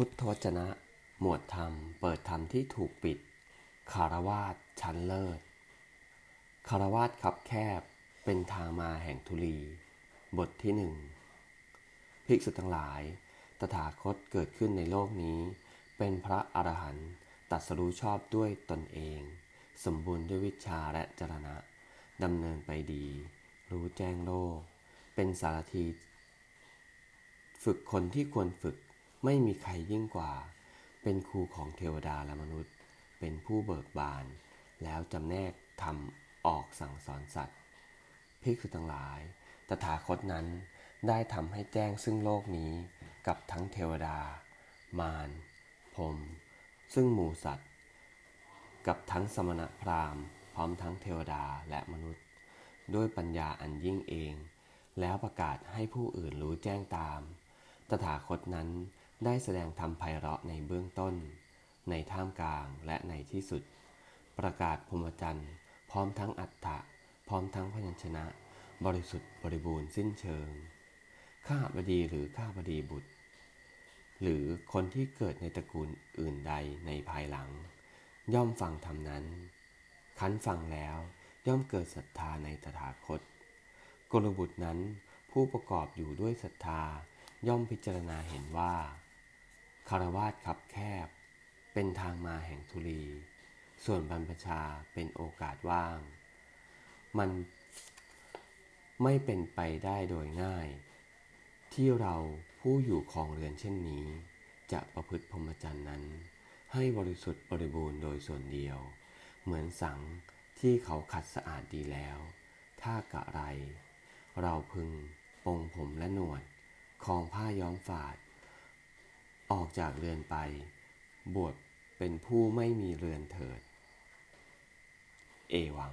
พุทธวจนะ หมวดธรรม เปิดธรรมที่ถูกปิด คารวาสชั้นเลิศ คารวาสขับแคบ เป็นทางมาแห่งทุลี บทที่หนึ่งภิกษุทั้งหลาย ตถาคตเกิดขึ้นในโลกนี้ เป็นพระอรหันต์ตัดสรู้ชอบด้วยตนเอง สมบูรณ์ด้วยวิชาและจรณะดำเนินไปดี รู้แจ้งโลก เป็นสารที ฝึกคนที่ควรฝึก ไม่มีใครยิ่งกว่า เป็นครูของเทวดาและมนุษย์ เป็นผู้เบิกบาน แล้วจำแนกทำออกสั่งสอนสัตว์ภิกษุทั้งหลาย ตถาคตนั้นได้ทำให้แจ้งซึ่งโลกนี้กับทั้งเทวดา มารพรมซึ่งหมูสัตว์ กับทั้งสมณพราหมณ์ พร้อมทั้งเทวดาและมนุษย์ ด้วยปัญญาอันยิ่งเอง แล้วประกาศให้ผู้อื่นรู้แจ้งตาม ตถาคตนั้น ได้แสดงธรรมไพเราะในเบื้องต้น ในท่ามกลางและในที่สุด ประกาศพรหมจรรย์พร้อมทั้งอัฏฐะพร้อมทั้งพยัญชนะ บริสุทธิ์บริบูรณ์สิ้นเชิง ข้าบดีหรือข้าบดีบุตร หรือคนที่เกิดในตระกูลอื่นใดในภายหลัง ย่อมฟังธรรมนั้น คันฟังแล้วย่อมเกิดศรัทธาในตถาคตกลบุตรนั้นผู้ประกอบอยู่ด้วยศรัทธาย่อมพิจารณาเห็นว่า คารวาสขับแคบ เป็นทางมาแห่งทุลี ส่วนบรรพชาเป็นโอกาสว่าง มันไม่เป็นไปได้โดยง่าย ที่เราผู้อยู่ครองเรือนเช่นนี้ จะประพฤติพรหมจรรย์นั้น ให้บริสุทธิ์บริบูรณ์โดยส่วนเดียว เหมือนสังที่เขาขัดสะอาดดีแล้ว ถ้ากะไร เราพึงปงผมและหนวดคลองผ้าย้อมฝาด ออกจากเรือนไป บวชเป็นผู้ไม่มีเรือนเถิด เอวัง